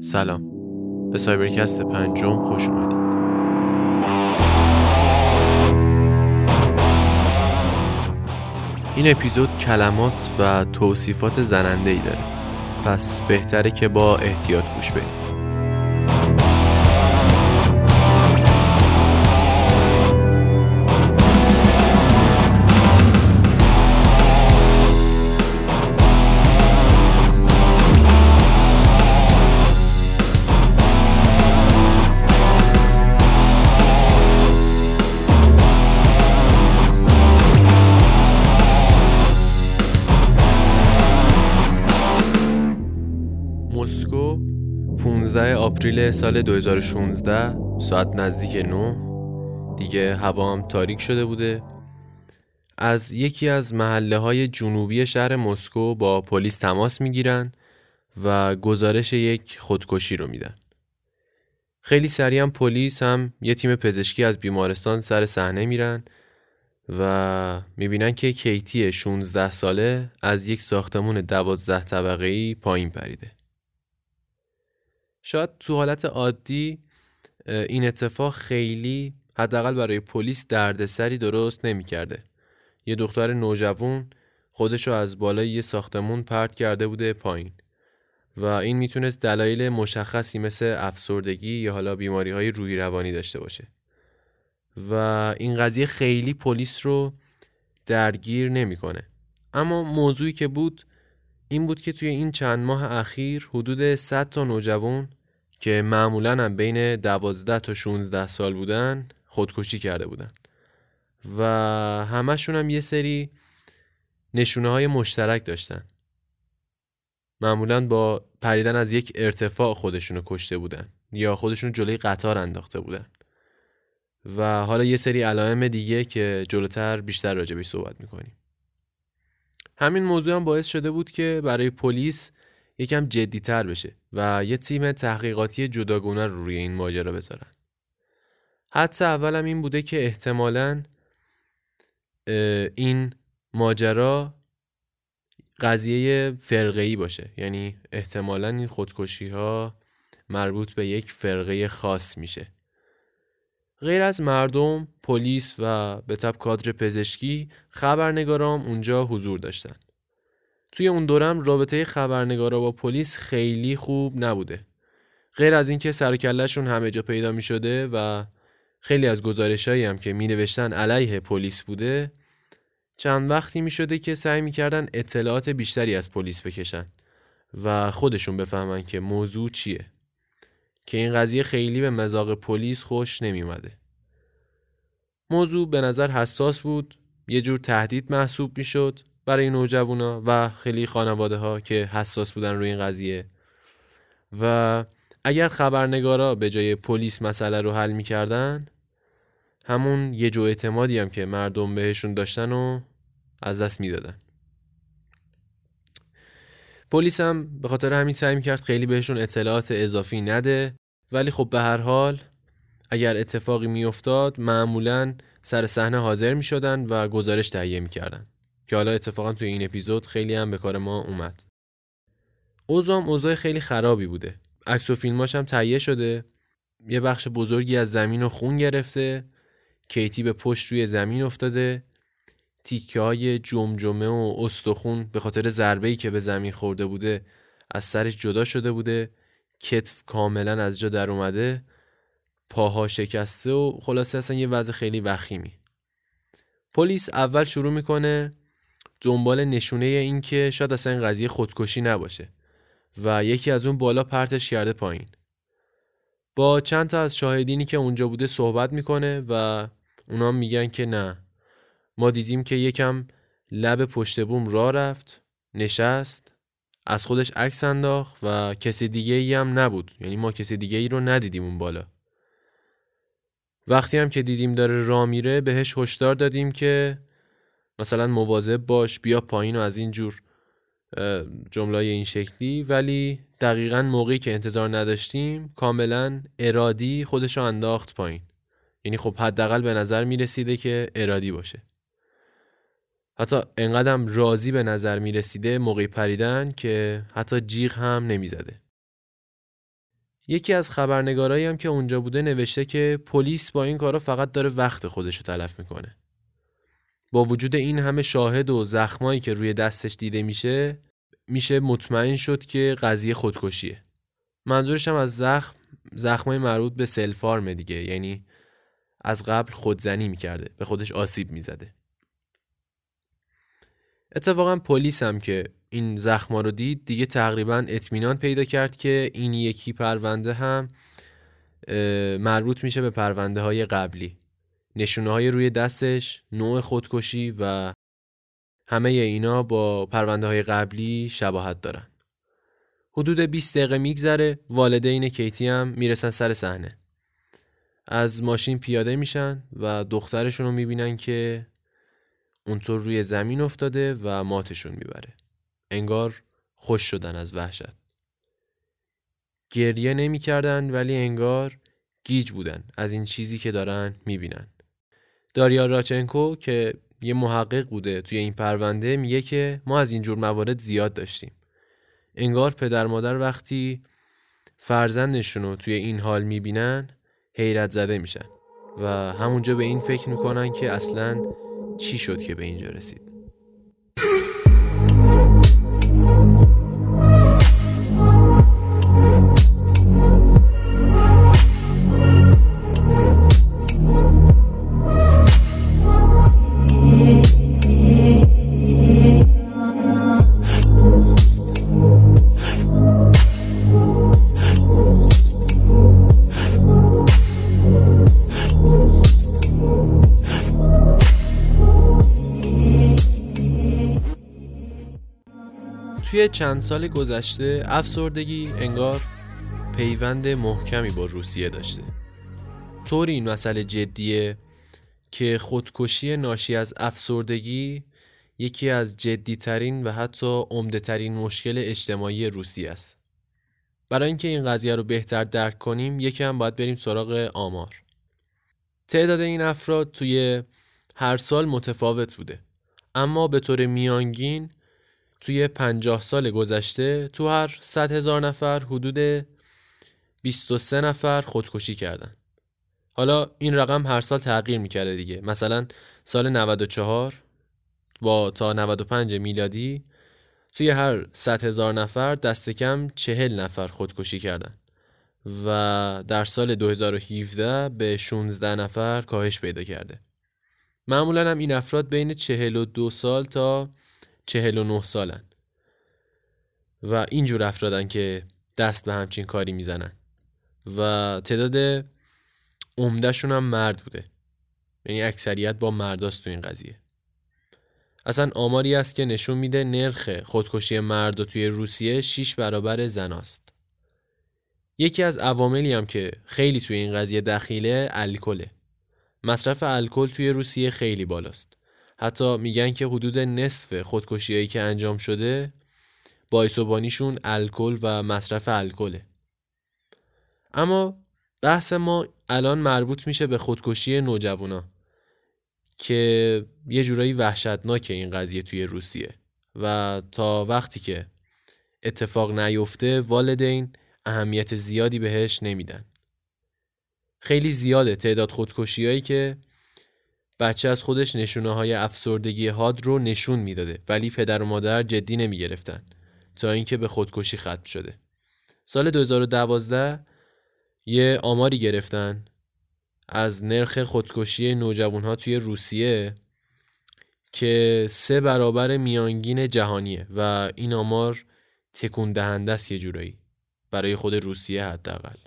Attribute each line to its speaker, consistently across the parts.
Speaker 1: سلام. به سایبرکست پنجم خوش اومدید. این اپیزود کلمات و توصیفات زننده ای داره. پس بهتره که با احتیاط گوش بدید. 15 آپریل سال 2016 ساعت نزدیک 9 دیگه هوا هم تاریک شده بوده. از یکی از محله های جنوبی شهر مسکو با پلیس تماس می‌گیرن و گزارش یک خودکشی رو میدن. خیلی سریع هم پلیس هم یه تیم پزشکی از بیمارستان سر صحنه میرن و می‌بینن که کیتی 16 ساله از یک ساختمون 12 طبقه ای پایین پریده. شاید تو حالت عادی این اتفاق خیلی حداقل برای پلیس دردسری درست نمی‌کرده. یه دختر نوجوان خودشو از بالای یه ساختمون پرت کرده بوده پایین و این می‌تونست دلایل مشخصی مثل افسردگی یا حالا بیماری های روی روانی داشته باشه و این قضیه خیلی پلیس رو درگیر نمی‌کنه اما موضوعی که بود این بود که توی این چند ماه اخیر حدود 100 تا نوجوان که معمولا هم بین 12 تا 16 سال بودن خودکشی کرده بودن. و همشون هم یه سری نشونه های مشترک داشتن. معمولا با پریدن از یک ارتفاع خودشونو کشته بودن یا خودشون جلوی قطار انداخته بودن. و حالا یه سری علائم دیگه که جلوتر بیشتر راجبش صحبت می‌کنیم. همین موضوع هم باعث شده بود که برای پلیس یکم جدیتر بشه و یه تیم تحقیقاتی جداگونه رو روی این ماجرا بذارن. حدس اولم این بوده که احتمالا این ماجرا قضیه فرقه‌ای باشه. یعنی احتمالا این خودکشی ها مربوط به یک فرقه خاص میشه. غیر از مردم، پلیس و به تب کادر پزشکی خبرنگارام اونجا حضور داشتن. توی اون دورم رابطه خبرنگارا با پلیس خیلی خوب نبوده. غیر از اینکه سرکلشون همه جا پیدا می شده و خیلی از گزارشهایی هم که می نوشتن علیه پلیس بوده چند وقتی می شده که سعی می کردن اطلاعات بیشتری از پلیس بکشن و خودشون بفهمن که موضوع چیه که این قضیه خیلی به مزاق پلیس خوش نمی اومده. موضوع به نظر حساس بود یه جور تهدید محسوب می شد برای نوجوانا و خیلی خانواده ها که حساس بودن روی این قضیه. و اگر خبرنگارا به جای پلیس مسئله رو حل می‌کردن همون یه جو اعتمادی هم که مردم بهشون داشتن و از دست می‌دادن. پلیس هم به خاطر همین سعی می‌کرد خیلی بهشون اطلاعات اضافی نده ولی خب به هر حال اگر اتفاقی میافتاد معمولا سر صحنه حاضر می‌شدن و گزارش تهیه می‌کردن. که حالا اتفاقا توی این اپیزود خیلی هم به کار ما اومد. اوضاعم اوضاع خیلی خرابی بوده. عکس و فیلماش هم تهیه شده. یه بخش بزرگی از زمین و خون گرفته. کیتی به پشت روی زمین افتاده. تیکه های جمجمه و استخون به خاطر ضربه‌ای که به زمین خورده بوده از سرش جدا شده بوده. کتف کاملا از جا در اومده. پاها شکسته و خلاصه اصلا یه وضع خیلی وخیمی. پلیس اول شروع می‌کنه. دنبال نشونه این که شاید اصلا این قضیه خودکشی نباشه و یکی از اون بالا پرتش کرده پایین. با چند تا از شاهدینی که اونجا بوده صحبت می‌کنه و اونا میگن که نه. ما دیدیم که یکم لب پشت بوم را رفت نشست از خودش عکس انداخت و کسی دیگه ای هم نبود. یعنی ما کسی دیگه ای رو ندیدیم اون بالا. وقتی هم که دیدیم داره را میره بهش هشدار دادیم که مثلا مواظب باش بیا پایین و از این جور جملای این شکلی ولی دقیقا موقعی که انتظار نداشتیم کاملا ارادی خودشو انداخت پایین یعنی خب حداقل به نظر می رسیده که ارادی باشه حتی انقدرم راضی به نظر می رسیده موقعی پریدن که حتی جیغ هم نمی زده. یکی از خبرنگارایی هم که اونجا بوده نوشته که پلیس با این کارا فقط داره وقت خودش رو تلف می‌کنه. با وجود این همه شاهد و زخمایی که روی دستش دیده میشه میشه مطمئن شد که قضیه خودکشیه. منظورش هم از زخم زخمای مربوط به سلفارم دیگه یعنی از قبل خودزنی می‌کرده به خودش آسیب می‌زده. اتفاقا پلیس هم که این زخما رو دید دیگه تقریبا اطمینان پیدا کرد که این یکی پرونده هم مربوط میشه به پرونده های قبلی نشونه های روی دستش نوع خودکشی و همه اینا با پرونده های قبلی شباهت دارن حدود 20 دقیقه میگذره والدین کیتی هم می‌رسن سر صحنه از ماشین پیاده میشن و دخترشون رو می‌بینن که اونطور روی زمین افتاده و ماتشون می‌بره. انگار خوش شدن از وحشت. گریه نمی‌کردن ولی انگار گیج بودن از این چیزی که دارن می‌بینن. داریا راچنکو که یه محقق بوده توی این پرونده میگه که ما از اینجور موارد زیاد داشتیم. انگار پدر مادر وقتی فرزندشون رو توی این حال می‌بینن حیرت زده میشن و همونجا به این فکر می‌کنن که اصلا چی شد که به اینجا رسید توی چند سال گذشته افسردگی انگار پیوند محکمی با روسیه داشته طوری این مسئله جدیه که خودکشی ناشی از افسردگی یکی از جدیترین و حتی عمده مشکل اجتماعی روسیه است. برای اینکه این قضیه رو بهتر درک کنیم یکم باید بریم سراغ آمار. تعداد این افراد توی هر سال متفاوت بوده اما به طور میانگین توی 50 سال گذشته تو هر 100 هزار نفر حدود 23 نفر خودکشی کردن. حالا این رقم هر سال تغییر می‌کرده دیگه. مثلا سال 94 با تا 95 میلادی توی هر 100 هزار نفر دست کم 40 نفر خودکشی کردن و در سال 2017 به 16 نفر کاهش پیدا کرده. معمولا هم این افراد بین 42 سال تا 49 سالن. و اینجور افرادن که دست به همچین کاری می‌زنن. و تعداد عمدهشون هم مرد بوده. یعنی اکثریت با مرداست تو این قضیه. اصلا آماری است که نشون میده نرخ خودکشی مرد توی روسیه 6 برابر زناست یکی از عواملی هم که خیلی توی این قضیه دخیله الکله. مصرف الکل توی روسیه خیلی بالاست. حتی میگن که حدود نصف خودکشیهایی که انجام شده بایسوبانیشون الکل و مصرف الکله. اما بحث ما الان مربوط میشه به خودکشی نوجوانا که یه جورایی وحشتناکه این قضیه توی روسیه و تا وقتی که اتفاق نیفته والدین اهمیت زیادی بهش نمیدن. خیلی زیاده تعداد خودکشیهایی که بچه از خودش نشونه های افسردگی حاد رو نشون می‌داده ولی پدر و مادر جدی نمی گرفتن تا اینکه به خودکشی ختم شده. سال 2012 یه آماری گرفتن از نرخ خودکشی نوجوان ها توی روسیه که سه برابر میانگین جهانیه و این آمار تکون دهنده است یه جورایی برای خود روسیه حداقل.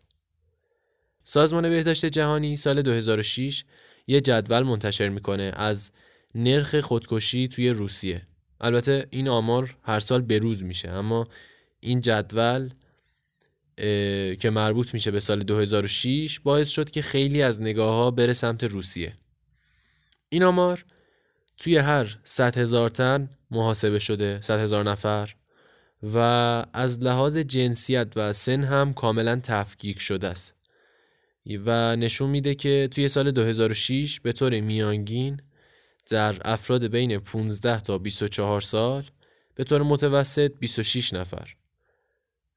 Speaker 1: سازمان بهداشت جهانی سال 2006 یه جدول منتشر می‌کنه از نرخ خودکشی توی روسیه. البته این آمار هر سال بروز میشه اما این جدول که مربوط میشه به سال 2006 باعث شد که خیلی از نگاه ها بره سمت روسیه. این آمار توی هر 100 هزار تن محاسبه شده 100 هزار نفر و از لحاظ جنسیت و سن هم کاملا تفکیک شده است. و نشون میده که توی سال 2006 به طور میانگین در افراد بین 15 تا 24 سال به طور متوسط 26 نفر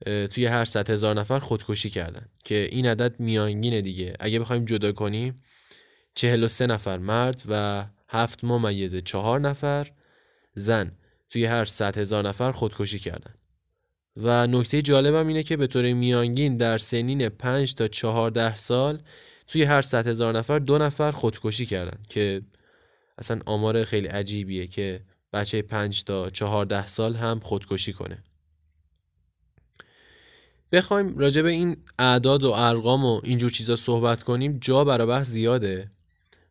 Speaker 1: توی هر صد هزار نفر خودکشی کردن که این عدد میانگینه دیگه. اگه بخوایم جدا کنیم 43 نفر مرد و هفت ممیز چهار نفر زن توی هر صد هزار نفر خودکشی کردن. و نکته جالبم اینه که به طور میانگین در سنین 5 تا 14 سال توی هر صد هزار نفر دو نفر خودکشی کردن که اصلا آمار خیلی عجیبیه که بچه 5 تا 14 سال هم خودکشی کنه. بخوایم راجع به این اعداد و ارقام و اینجور چیزا صحبت کنیم جا برای بحث زیاده.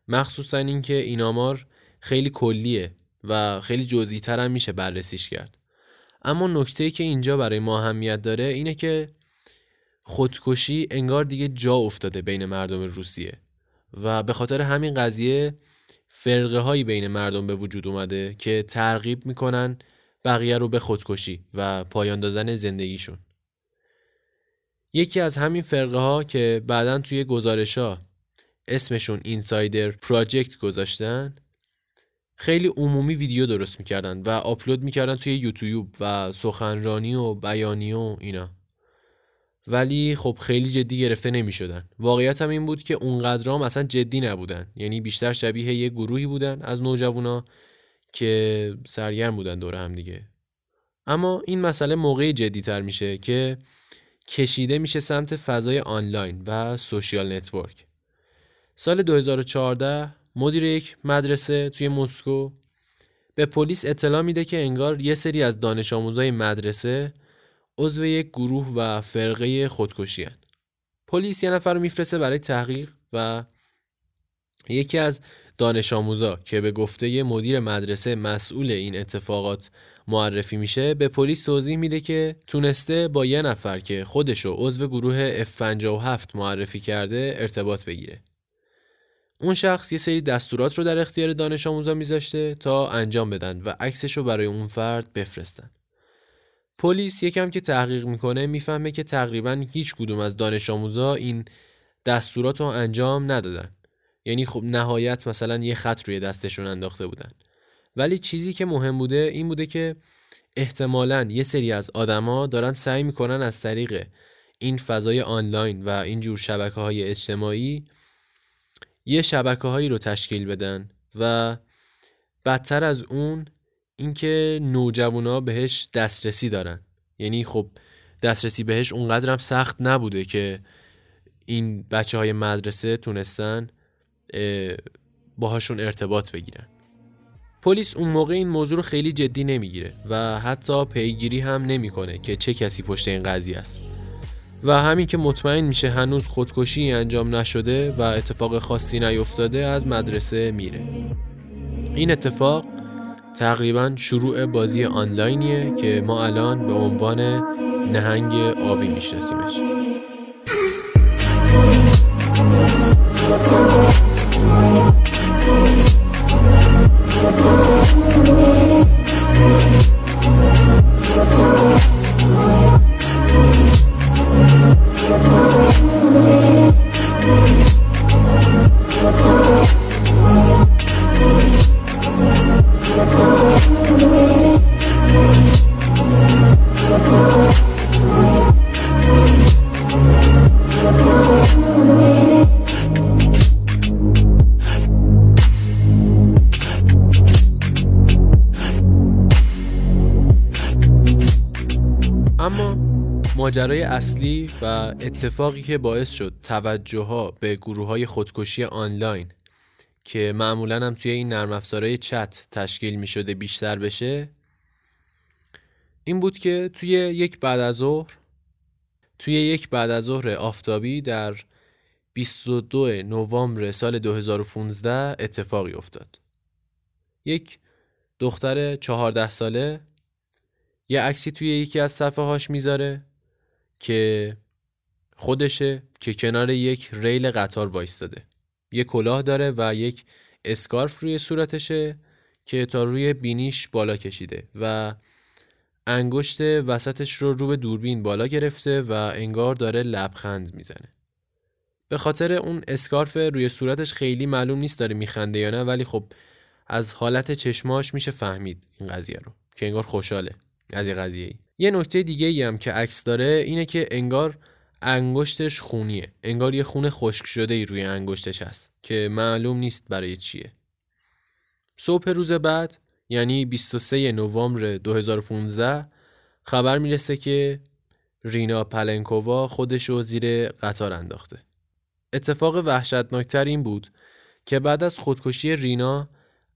Speaker 1: مخصوصا اینکه این آمار خیلی کلیه و خیلی جزئی هم میشه بررسیش کرد. اما نکته که اینجا برای ما اهمیت داره اینه که خودکشی انگار دیگه جا افتاده بین مردم روسیه و به خاطر همین قضیه فرقه هایی بین مردم به وجود اومده که ترغیب می‌کنن بقیه رو به خودکشی و پایان دادن زندگیشون. یکی از همین فرقه ها که بعدا توی گزارش ها اسمشون اینسایدر پراجکت گذاشتن خیلی عمومی ویدیو درست می‌کردن و آپلود می‌کردن توی یوتیوب و سخنرانی و بیانی و اینا. ولی خب خیلی جدی گرفته نمی‌شدن. واقعیت هم این بود که اونقدر هم اصلا جدی نبودن. یعنی بیشتر شبیه یه گروهی بودن از نوجوانا که سرگرم بودن دور هم دیگه. اما این مسئله موقعی جدی تر میشه که کشیده میشه سمت فضای آنلاین و social network. سال 2014 مدیر یک مدرسه توی مسکو به پلیس اطلاع میده که انگار یه سری از دانش آموزای مدرسه عضو یک گروه و فرقه خودکشی. پلیس یه نفر میفرسته برای تحقیق و یکی از دانش آموزا که به گفته مدیر مدرسه مسئول این اتفاقات معرفی میشه به پلیس توضیح میده که تونسته با یه نفر که خودشو عضو گروه F57 معرفی کرده ارتباط بگیره اون شخص یه سری دستورات رو در اختیار دانش آموزا میذاشته تا انجام بدن و عکسش رو برای اون فرد بفرستن. پلیس یکم که تحقیق می‌کنه می‌فهمه که تقریبا هیچ کدوم از دانش آموزا این دستورات رو انجام ندادن. یعنی خب نهایت مثلا یه خط روی دستشون انداخته بودن. ولی چیزی که مهم بوده این بوده که احتمالا یه سری از آدما دارن سعی می‌کنن از طریق این فضای آنلاین و این جور شبکه های اجتماعی یه شبکه هایی رو تشکیل بدن و بدتر از اون اینکه نوجوانا بهش دسترسی دارن. یعنی خب دسترسی بهش اونقدر هم سخت نبوده که این بچه های مدرسه تونستن باهاشون ارتباط بگیرن. پلیس اون موقع این موضوع رو خیلی جدی نمی‌گیره و حتی پیگیری هم نمی‌کنه که چه کسی پشت این قضیه است. و همین که مطمئن میشه هنوز خودکشی انجام نشده و اتفاق خاصی نیفتاده از مدرسه میره. این اتفاق تقریبا شروع بازی آنلاینیه که ما الان به عنوان نهنگ آبی میشناسیمش. ماجرای اصلی و اتفاقی که باعث شد توجه ها به گروه های خودکشی آنلاین که معمولا هم توی این نرم افزارهای چت تشکیل می شده بیشتر بشه این بود که توی یک بعد از ظهر توی یک بعد از ظهر آفتابی در 22 نوامبر سال 2015 اتفاقی افتاد. یک دختر 14 ساله یه عکسی توی یکی از صفحه هاش می‌ذاره که خودشه که کنار یک ریل قطار وایستاده. یک کلاه داره و یک اسکارف روی صورتشه که تا روی بینیش بالا کشیده و انگشت وسطش رو رو به دوربین بالا گرفته و انگار داره لبخند می‌زنه. به خاطر اون اسکارف روی صورتش خیلی معلوم نیست داره میخنده یا نه ولی خب از حالت چشماش میشه فهمید این قضیه رو که انگار خوشحاله. از این قضیه. یه نکته دیگه ای هم که عکس داره اینه که انگار انگشتش خونیه. انگار یه خون خشک شده ای روی انگشتش هست که معلوم نیست برای چیه. صبح روز بعد یعنی 23 نوامبر 2015 خبر می‌رسه که رینا پلنکووا خودش رو زیر قطار انداخته. اتفاق وحشتناکتر این بود که بعد از خودکشی رینا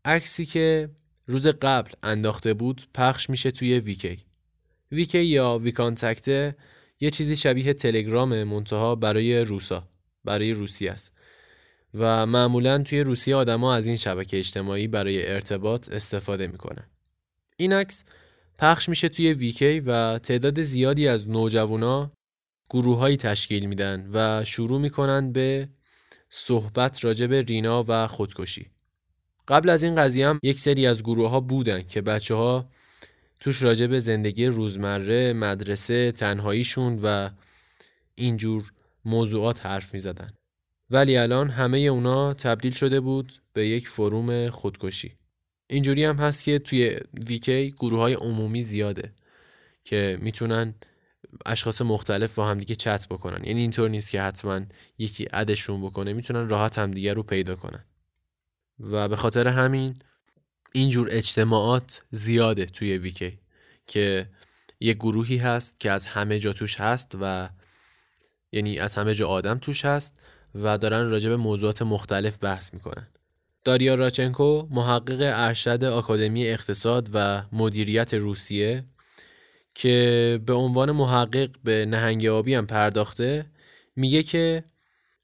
Speaker 1: عکسی که روز قبل انداخته بود پخش میشه توی ویکی ویکی یا ویکانتکته یه چیزی شبیه تلگرام منتها برای روسا برای روسی است. و معمولا توی روسیه آدما از این شبکه اجتماعی برای ارتباط استفاده می‌کنن. این عکس پخش میشه توی ویکی و تعداد زیادی از نوجوانا گروههایی تشکیل میدن و شروع می‌کنن به صحبت راجع رینا و خودکشی. قبل از این قضیه هم یک سری از گروه ها بودن که بچه ها توش راجع به زندگی روزمره، مدرسه، تنهاییشون و اینجور موضوعات حرف می زدن. ولی الان همه اونا تبدیل شده بود به یک فروم خودکشی. اینجوری هم هست که توی ویکی گروه های عمومی زیاده که می‌تونن اشخاص مختلف با همدیگه چت بکنن یعنی اینطور نیست که حتما یکی ادشون بکنه می‌تونن راحت همدیگه رو پیدا کنن و به خاطر همین اینجور اجتماعات زیاده توی ویکی که یه گروهی هست که از همه جا توش هست و یعنی از همه جا آدم توش هست و دارن راجع به موضوعات مختلف بحث می‌کنن. داریا راچنکو محقق ارشد آکادمی اقتصاد و مدیریت روسیه که به عنوان محقق به نهنگ آبی هم پرداخته میگه که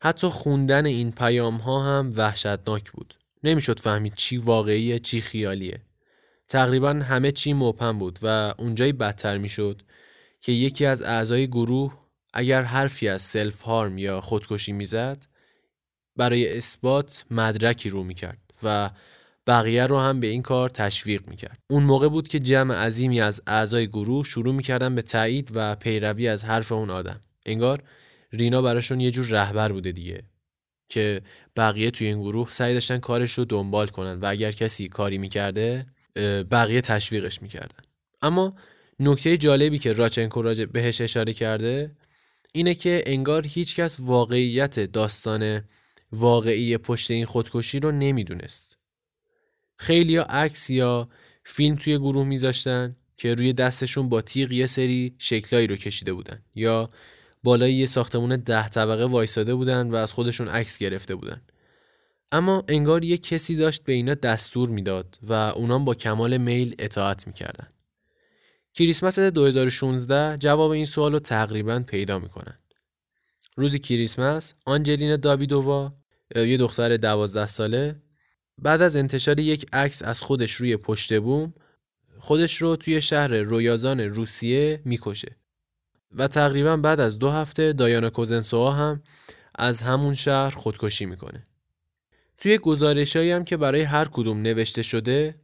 Speaker 1: حتی خوندن این پیام ها هم وحشتناک بود. نمی‌شد فهمید چی واقعیه چی خیالیه. تقریبا همه چی مبهم بود و اونجایی بدتر می‌شد که یکی از اعضای گروه اگر حرفی از سلف هارم یا خودکشی می‌زد برای اثبات مدرکی رو می‌کرد و بقیه رو هم به این کار تشویق می‌کرد. اون موقع بود که جمع عظیمی از اعضای گروه شروع می‌کردن به تایید و پیروی از حرف اون آدم. انگار رینا براشون یه جور رهبر بوده دیگه. که بقیه توی این گروه سعی داشتن کارش رو دنبال کنن و اگر کسی کاری می‌کرده بقیه تشویقش می‌کردن. اما نکته جالبی که راچنکو راجع بهش اشاره کرده اینه که انگار هیچکس واقعیت داستان واقعی پشت این خودکشی رو نمی‌دونست. خیلی یا عکس یا فیلم توی گروه میذاشتن که روی دستشون با تیغ یه سری شکلایی رو کشیده بودن یا بالای یه ساختمون ده طبقه وایساده بودن و از خودشون عکس گرفته بودن. اما انگار یه کسی داشت به اینا دستور می‌داد و اونام با کمال میل اطاعت می‌کردن. کریسمس 2016 جواب این سوال رو تقریبا پیدا می‌کنن. روز کریسمس آنجلینا داویدووا یه دختر دوازده ساله بعد از انتشار یک عکس از خودش روی پشت بوم خودش رو توی شهر رویازان روسیه می‌کشه. و تقریبا بعد از دو هفته دایانا کوزنسوها هم از همون شهر خودکشی می‌کنه. توی گزارشایی هم که برای هر کدوم نوشته شده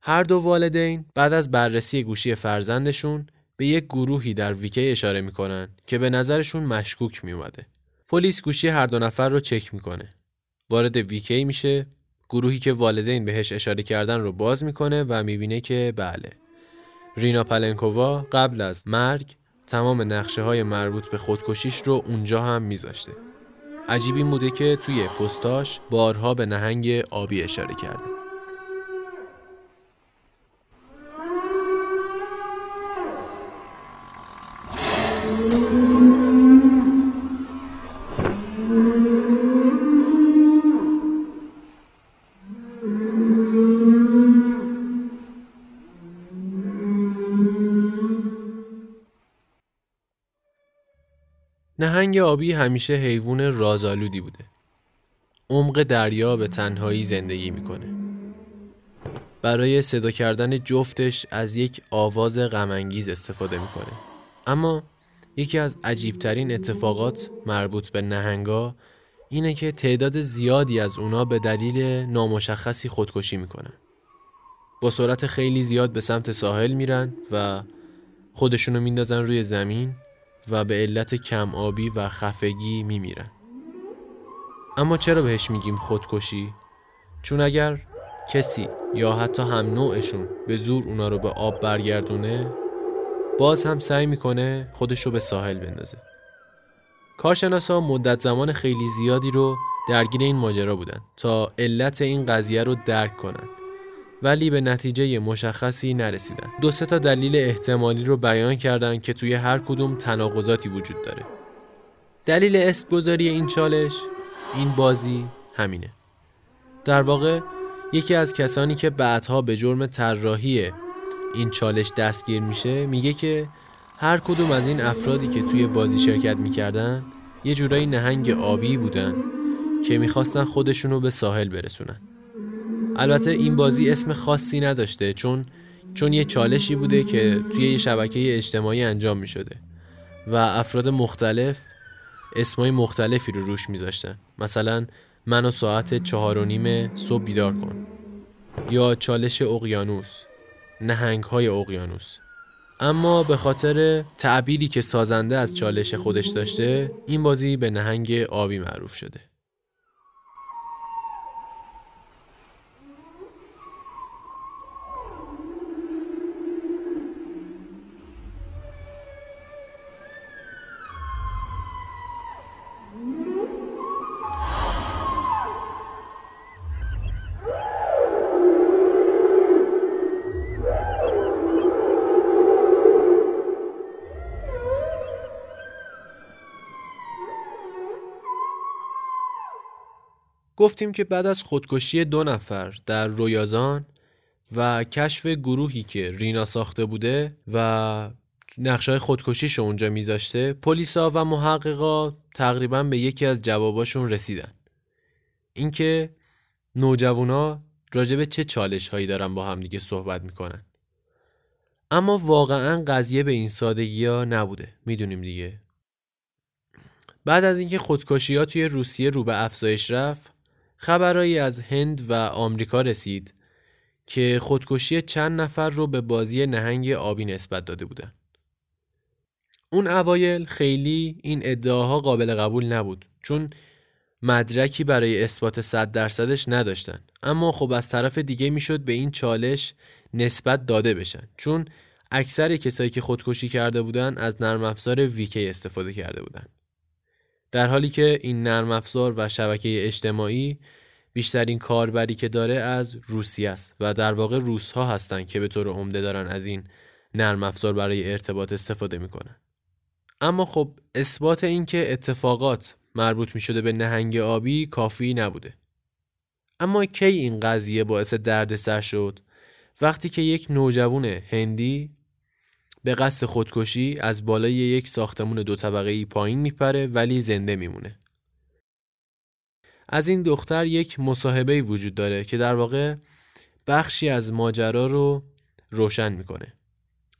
Speaker 1: هر دو والدین بعد از بررسی گوشی فرزندشون به یک گروهی در ویکی اشاره می‌کنن که به نظرشون مشکوک میومده. پلیس گوشی هر دو نفر رو چک می‌کنه. وارد ویکی میشه گروهی که والدین بهش اشاره کردن رو باز می‌کنه و می‌بینه که بله رینا پلنکووا قبل از مرگ تمام نقشه های مربوط به خودکشیش رو اونجا هم میذاشته. عجیب این بوده که توی پستاش بارها به نهنگ آبی اشاره کرده. نهنگ آبی همیشه حیوان رازآلودی بوده. عمق دریا به تنهایی زندگی می‌کنه. برای صدا کردن جفتش از یک آواز غمانگیز استفاده می‌کنه. اما یکی از عجیبترین اتفاقات مربوط به نهنگا اینه که تعداد زیادی از اونا به دلیل نامشخصی خودکشی می‌کنن. با سرعت خیلی زیاد به سمت ساحل میرن و خودشونو میندازن روی زمین و به علت کم آبی و خفگی میمیرن. اما چرا بهش میگیم خودکشی؟ چون اگر کسی یا حتی هم نوعشون به زور اونا رو به آب برگردونه باز هم سعی می‌کنه خودش رو به ساحل بندازه. کارشناسا مدت زمان خیلی زیادی رو درگیر این ماجرا بودن تا علت این قضیه رو درک کنن. ولی به نتیجه مشخصی نرسیدن. دو سه تا دلیل احتمالی رو بیان کردن که توی هر کدوم تناقضاتی وجود داره. دلیل اسم گذاری این چالش این بازی همینه. در واقع یکی از کسانی که بعدها به جرم طراحی این چالش دستگیر میشه میگه که هر کدوم از این افرادی که توی بازی شرکت می‌کردن یه جورایی نهنگ آبی بودن که می‌خواستن خودشونو به ساحل برسونن. البته این بازی اسم خاصی نداشته چون چون یه چالشی بوده که توی یه شبکه اجتماعی انجام می شده و افراد مختلف اسمای مختلفی رو روش میذاشتن. مثلا منو ساعت چهار و نیم صبح بیدار کن. یا چالش اقیانوس. نهنگ های اقیانوس. اما به خاطر تعبیری که سازنده از چالش خودش داشته این بازی به نهنگ آبی معروف شده. گفتیم که بعد از خودکشی دو نفر در رویازان و کشف گروهی که رینا ساخته بوده و نقشه خودکشیش اونجا میذاشته پلیسا و محققا تقریبا به یکی از جواباشون رسیدن. اینکه نوجوانا راجب چه چالش هایی دارن با هم دیگه صحبت می‌کنن. اما واقعا قضیه به این سادگی ها نبوده. می‌دونیم دیگه. بعد از اینکه خودکشی ها توی روسیه رو به افزایش رفت خبرهایی از هند و آمریکا رسید که خودکشی چند نفر رو به بازی نهنگ آبی نسبت داده بودن. اون اوایل خیلی این ادعاها قابل قبول نبود چون مدرکی برای اثبات صد درصدش نداشتن. اما خب از طرف دیگه می‌شد به این چالش نسبت داده بشن. چون اکثر کسایی که خودکشی کرده بودن از نرم افزار ویکی استفاده کرده بودن. در حالی که این نرم افزار و شبکه اجتماعی بیشترین کاربری که داره از روسیه است و در واقع روس ها هستن که به طور عمده دارن از این نرم افزار برای ارتباط استفاده می‌کنن. اما خب اثبات اینکه اتفاقات مربوط می شده به نهنگ آبی کافی نبوده. اما کی این قضیه باعث دردسر شد؟ وقتی که یک نوجوان هندی به قصد خودکشی از بالای یک ساختمون دو طبقه ای پایین میپره ولی زنده میمونه. از این دختر یک مصاحبه وجود داره که در واقع بخشی از ماجرا رو روشن می‌کنه.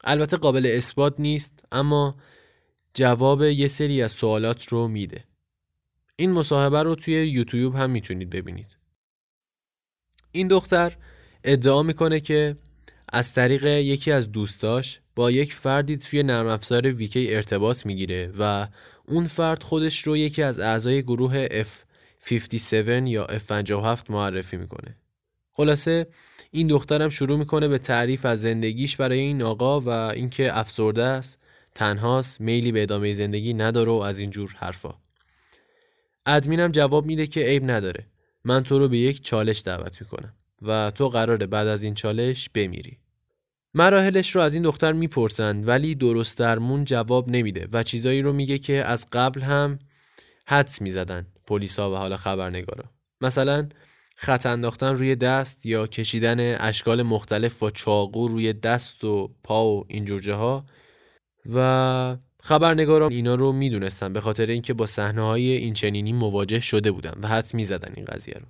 Speaker 1: البته قابل اثبات نیست اما جواب یه سری از سوالات رو میده. این مصاحبه رو توی یوتیوب هم می‌تونید ببینید. این دختر ادعا می‌کنه که از طریق یکی از دوستاش با یک فردی توی نرم افزار ویکی ارتباط می‌گیره و اون فرد خودش رو یکی از اعضای گروه F57 یا F57 معرفی می‌کنه. خلاصه این دخترم شروع می‌کنه به تعریف از زندگیش برای این آقا و اینکه افسرده است، تنهاست، میلی به ادامه زندگی نداره و از اینجور حرفا. ادمینم جواب میده که عیب نداره. من تو رو به یک چالش دعوت می‌کنم و تو قراره بعد از این چالش بمیری. مراحلش رو از این دختر می‌پرسند ولی درست درمون جواب نمیده و چیزایی رو میگه که از قبل هم حدس می‌زدن پلیسا و حالا خبرنگارا. مثلا خط انداختن روی دست یا کشیدن اشکال مختلف و چاقو روی دست و پا و اینجور جاها. و خبرنگارا اینا رو می‌دونستن به خاطر اینکه با صحنه های این چنینی مواجه شده بودن و حدس می‌زدن این قضیه رو.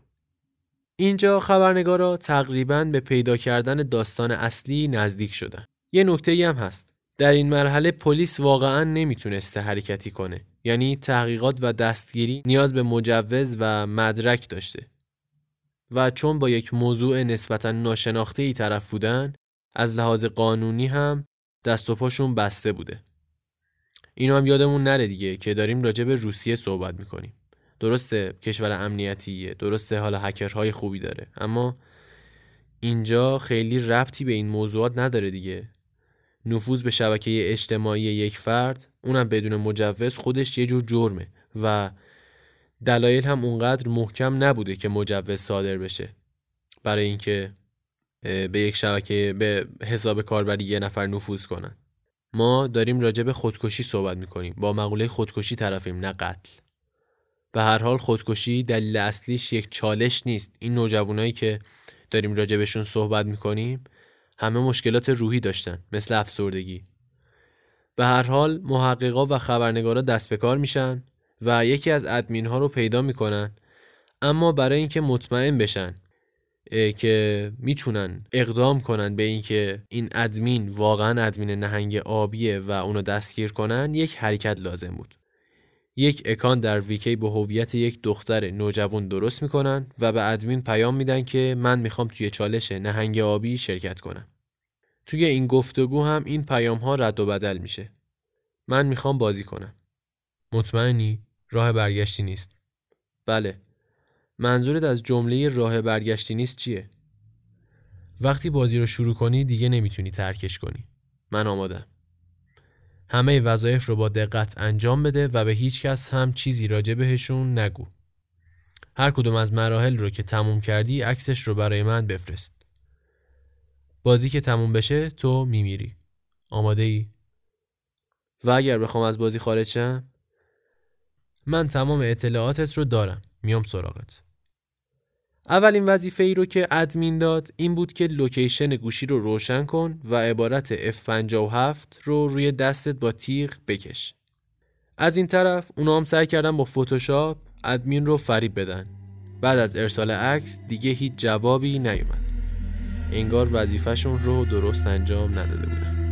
Speaker 1: اینجا خبرنگارا تقریبا به پیدا کردن داستان اصلی نزدیک شدن. یه نکته ای هم هست. در این مرحله پلیس واقعا نمی‌تونسته حرکتی کنه. یعنی تحقیقات و دستگیری نیاز به مجوز و مدرک داشته. و چون با یک موضوع نسبتا ناشناخته ای طرف بودن از لحاظ قانونی هم دست و پاشون بسته بوده. اینو هم یادمون نره دیگه که داریم راجع به روسیه صحبت می‌کنیم. درسته کشور امنیتیه درسته حالا هکرهای خوبی داره اما اینجا خیلی ربطی به این موضوعات نداره دیگه. نفوذ به شبکه اجتماعی یک فرد اونم بدون مجوز خودش یه جور جرمه و دلایل هم اونقدر محکم نبوده که مجوز صادر بشه. برای اینکه به یک شبکه به حساب کاربری یه نفر نفوذ کنن. ما داریم راجع به خودکشی صحبت می‌کنیم. با مقوله خودکشی طرفیم نه قتل. به هر حال خودکشی دلیل اصلیش یک چالش نیست. این نوجوانایی که داریم راجع بهشون صحبت می‌کنیم همه مشکلات روحی داشتن مثل افسردگی. به هر حال محققا و خبرنگارا دست به کار میشن و یکی از ادمین ها رو پیدا می‌کنن اما برای اینکه مطمئن بشن که می‌تونن اقدام کنن به اینکه این ادمین واقعا ادمین نهنگ آبیه و اونو دستگیر کنن یک حرکت لازم بود. یک اکان در ویکی به هویت یک دختر نوجوان درست می‌کنن و به ادمین پیام میدن که من می‌خوام توی چالش نهنگ آبی شرکت کنم. توی این گفتگو هم این پیام ها رد و بدل میشه. من می‌خوام بازی کنم. مطمئنی؟ راه برگشتی نیست. بله. منظورت از جمله راه برگشتی نیست چیه؟ وقتی بازی رو شروع کنی دیگه نمی‌تونی ترکش کنی. من آمادم. همه وظایف رو با دقت انجام بده و به هیچ کس هم چیزی راجع بهشون نگو. هر کدوم از مراحل رو که تموم کردی عکسش رو برای من بفرست. بازی که تموم بشه تو میمیری. آماده ای؟ و اگر بخوام از بازی خارج شم من تمام اطلاعاتت رو دارم. میام سراغت. اولین وظیفه ای رو که ادمین داد این بود که لوکیشن گوشی رو روشن کن و عبارت F57 رو روی دستت با تیغ بکش. از این طرف اونا هم سعی کردن با فتوشاپ ادمین رو فریب بدن. بعد از ارسال عکس دیگه هیچ جوابی نیومد. انگار وظیفهشون رو درست انجام نداده بودن.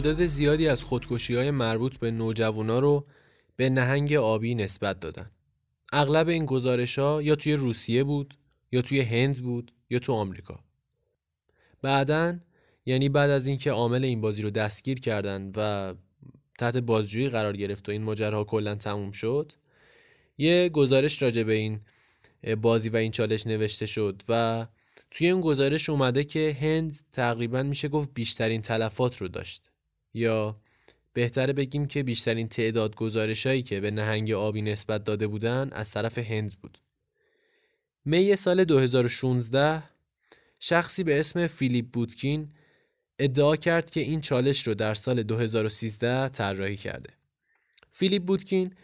Speaker 1: تعداد زیادی از خودکشی های مربوط به نوجوانا رو به نهنگ آبی نسبت دادن. اغلب این گزارش ها یا توی روسیه بود یا توی هند بود یا تو آمریکا. بعدا یعنی بعد از اینکه عامل این بازی رو دستگیر کردن و تحت بازجویی قرار گرفت و این ماجراها کلا تموم شد یه گزارش راجع به این بازی و این چالش نوشته شد و توی این گزارش اومده که هند تقریبا میشه گفت بیشترین تلفات رو داشت یا بهتره بگیم که بیشترین تعداد گزارش هایی که به نهنگ آبی نسبت داده بودن از طرف هند بود. می سال 2016 شخصی به اسم فیلیپ بودکین ادعا کرد که این چالش رو در سال 2013 طراحی کرده. فیلیپ بودکین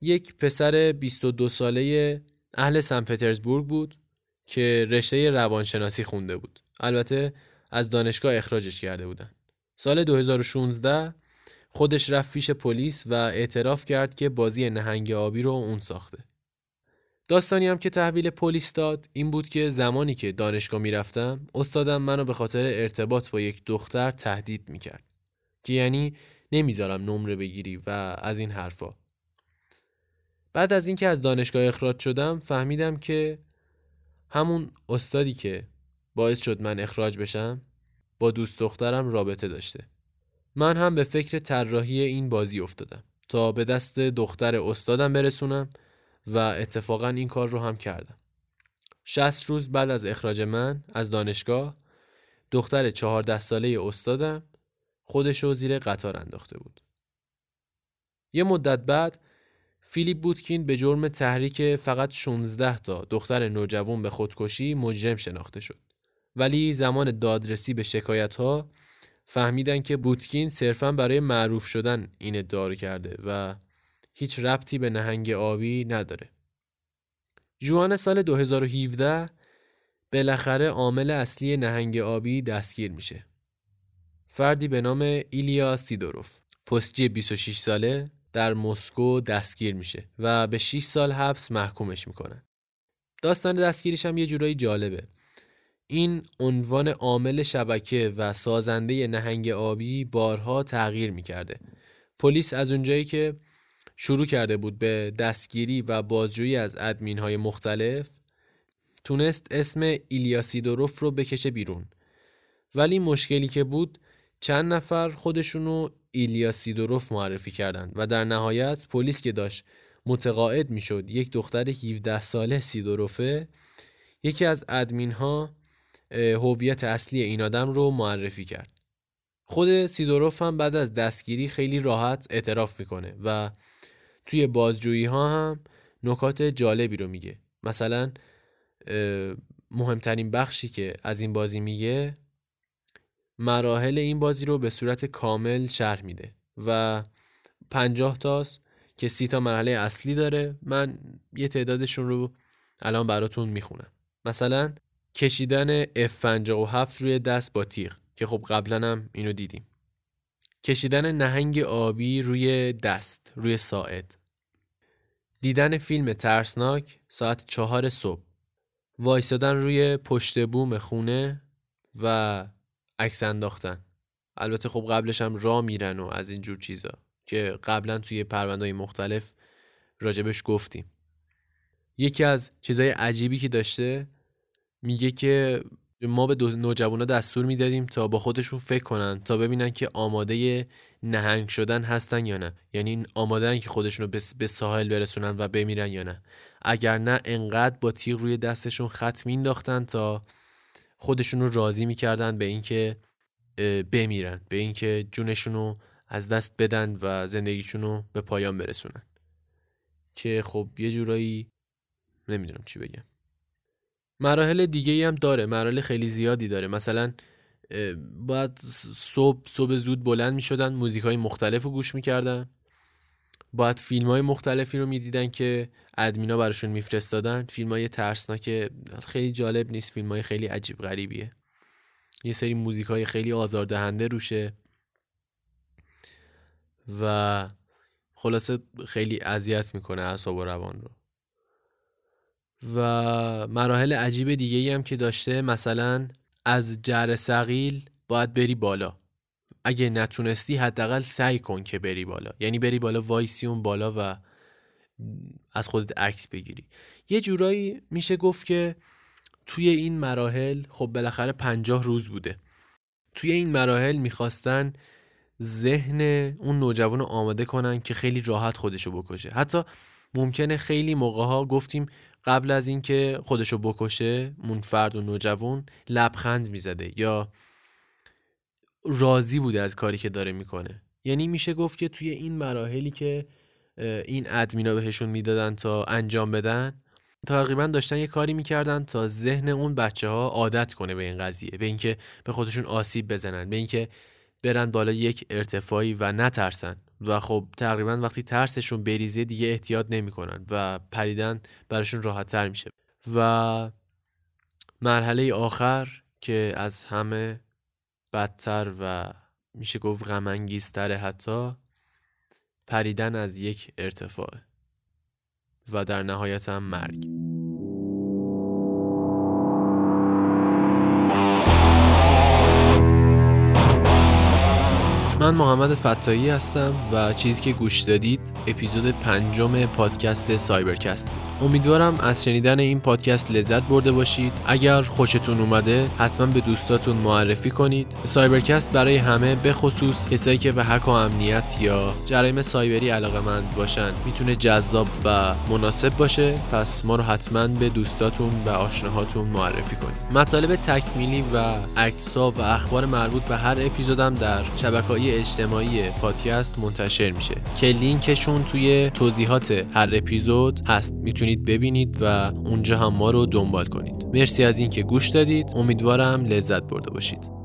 Speaker 1: یک پسر 22 ساله اهل سن پترزبورگ بود که رشته روانشناسی خونده بود. البته از دانشگاه اخراجش کرده بودن. سال 2016 خودش رفت پیش پلیس و اعتراف کرد که بازی نهنگ آبی رو اون ساخته. داستانی هم که تحویل پلیس داد این بود که زمانی که دانشگاه می‌رفتم استادم منو به خاطر ارتباط با یک دختر تهدید می‌کرد که یعنی نمی‌ذارم نمره بگیری و از این حرفا بعد از اینکه از دانشگاه اخراج شدم فهمیدم که همون استادی که باعث شد من اخراج بشم با دوست دخترم رابطه داشته. من هم به فکر طراحی این بازی افتادم تا به دست دختر استادم برسونم و اتفاقا این کار رو هم کردم. 60 روز بعد از اخراج من از دانشگاه دختر چهارده ساله استادم خودش رو زیر قطار انداخته بود. یه مدت بعد فیلیپ بودکین به جرم تحریک فقط 16 تا دختر نوجوان به خودکشی مجرم شناخته شد. ولی زمان دادرسی به شکایت ها فهمیدن که بوتکین صرفا برای معروف شدن این ادعا کرده و هیچ ربطی به نهنگ آبی نداره. جوان سال 2017 بالاخره عامل اصلی نهنگ آبی دستگیر میشه. فردی به نام ایلیا سیدوروف پستچی 26 ساله در مسکو دستگیر میشه و به 6 سال حبس محکومش می‌کنن. داستان دستگیریش هم یه جورایی جالبه. این عنوان عامل شبکه و سازنده نهنگ آبی بارها تغییر می‌کرده. پلیس از اونجایی که شروع کرده بود به دستگیری و بازجویی از ادمین های مختلف تونست اسم ایلیاسیدوروف رو بکشه بیرون ولی مشکلی که بود چند نفر خودشونو ایلیاسیدوروف معرفی کردند و در نهایت پلیس که داشت متقاعد می‌شد یک دختر 17 ساله سیدوروفه یکی از ادمین ها هویت اصلی این آدم رو معرفی کرد. خود سیدوروف هم بعد از دستگیری خیلی راحت اعتراف می‌کنه و توی بازجویی ها هم نکات جالبی رو میگه. مثلا مهمترین بخشی که از این بازی میگه مراحل این بازی رو به صورت کامل شرح میده و پنجاه تاست که سی تا مرحله اصلی داره. من یه تعدادشون رو الان براتون می‌خونم. مثلا کشیدن F57 روی دست با تیغ که خب قبلا هم اینو دیدیم. کشیدن نهنگ آبی روی دست روی ساعد. دیدن فیلم ترسناک ساعت چهار صبح. وایستادن روی پشت بوم خونه و عکس انداختن. البته خب قبلش هم را میرن و از اینجور چیزا که قبلا توی پروندهای مختلف راجبش گفتیم. یکی از چیزای عجیبی که داشته میگه که ما به نوجوانا دستور می‌دادیم تا با خودشون فکر کنن تا ببینن که آماده نهنگ شدن هستن یا نه. یعنی آمادن که خودشون رو به ساحل برسونن و بمیرن یا نه. اگر نه انقدر با تیغ روی دستشون خط مینداختن تا خودشون رو راضی می‌کردن به اینکه بمیرن به اینکه جونشون رو از دست بدن و زندگیشون رو به پایان برسونن. که خب یه جورایی نمی‌دونم چی بگم. مراحل دیگه هم داره مراحل خیلی زیادی داره. مثلا باید صبح صبح زود بلند می شدن موزیک های مختلف رو گوش می‌کردن. باید فیلم های مختلفی رو می‌دیدن که ادمینا براشون میفرستادن. فیلم های ترسناک خیلی جالب نیست. فیلم های خیلی عجیب غریبیه. یه سری موزیک های خیلی آزاردهنده روشه. و خلاصه خیلی اذیت می‌کنه اعصاب و روان رو. و مراحل عجیب دیگه ای هم که داشته مثلا از جر سقیل باید بری بالا. اگه نتونستی حداقل سعی کن که بری بالا. یعنی بری بالا وایسی اون بالا و از خودت عکس بگیری. یه جورایی میشه گفت که توی این مراحل خب بالاخره پنجاه روز بوده. توی این مراحل می‌خواستن ذهن اون نوجوان رو آماده کنن که خیلی راحت خودشو بکشه. حتی ممکنه خیلی موقع ها گفتیم قبل از اینکه خودشو بکشه مون فرد و نوجوان لبخند می‌زده یا راضی بوده از کاری که داره می‌کنه. یعنی میشه گفت که توی این مراحلی که این ادمینا بهشون می‌دادن تا انجام بدن تقریبا داشتن یه کاری می‌کردن تا ذهن اون بچه ها عادت کنه به این قضیه به اینکه به خودشون آسیب بزنن به اینکه برن بالا یک ارتفاعی و نترسن. و خب تقریبا وقتی ترسشون بریزه دیگه احتیاط نمی‌کنن و پریدن براشون راحت تر میشه. و مرحله آخر که از همه بدتر و میشه گفت غم حتی پریدن از یک ارتفاع و در نهایت هم مرگ. من محمد فتایی هستم و چیزی که گوش دادید اپیزود پنجم پادکست سایبرکست امیدوارم از شنیدن این پادکست لذت برده باشید. اگر خوشتون اومده حتما به دوستاتون معرفی کنید. سایبرکست برای همه به خصوص کسایی که به هک و امنیت یا جرایم سایبری علاقه مند باشن می‌تونه جذاب و مناسب باشه. پس ما رو حتما به دوستاتون و آشناهاتون معرفی کنید. مطالب تکمیلی و عکس‌ها و اخبار مربوط به هر اپیزودم در شبکه‌های اجتماعی پادکست منتشر میشه. که لینکشون توی توضیحات هر اپیزود هست. می‌تونید ببینید و اونجا هم ما رو دنبال کنید. مرسی از اینکه گوش دادید. امیدوارم لذت برده باشید.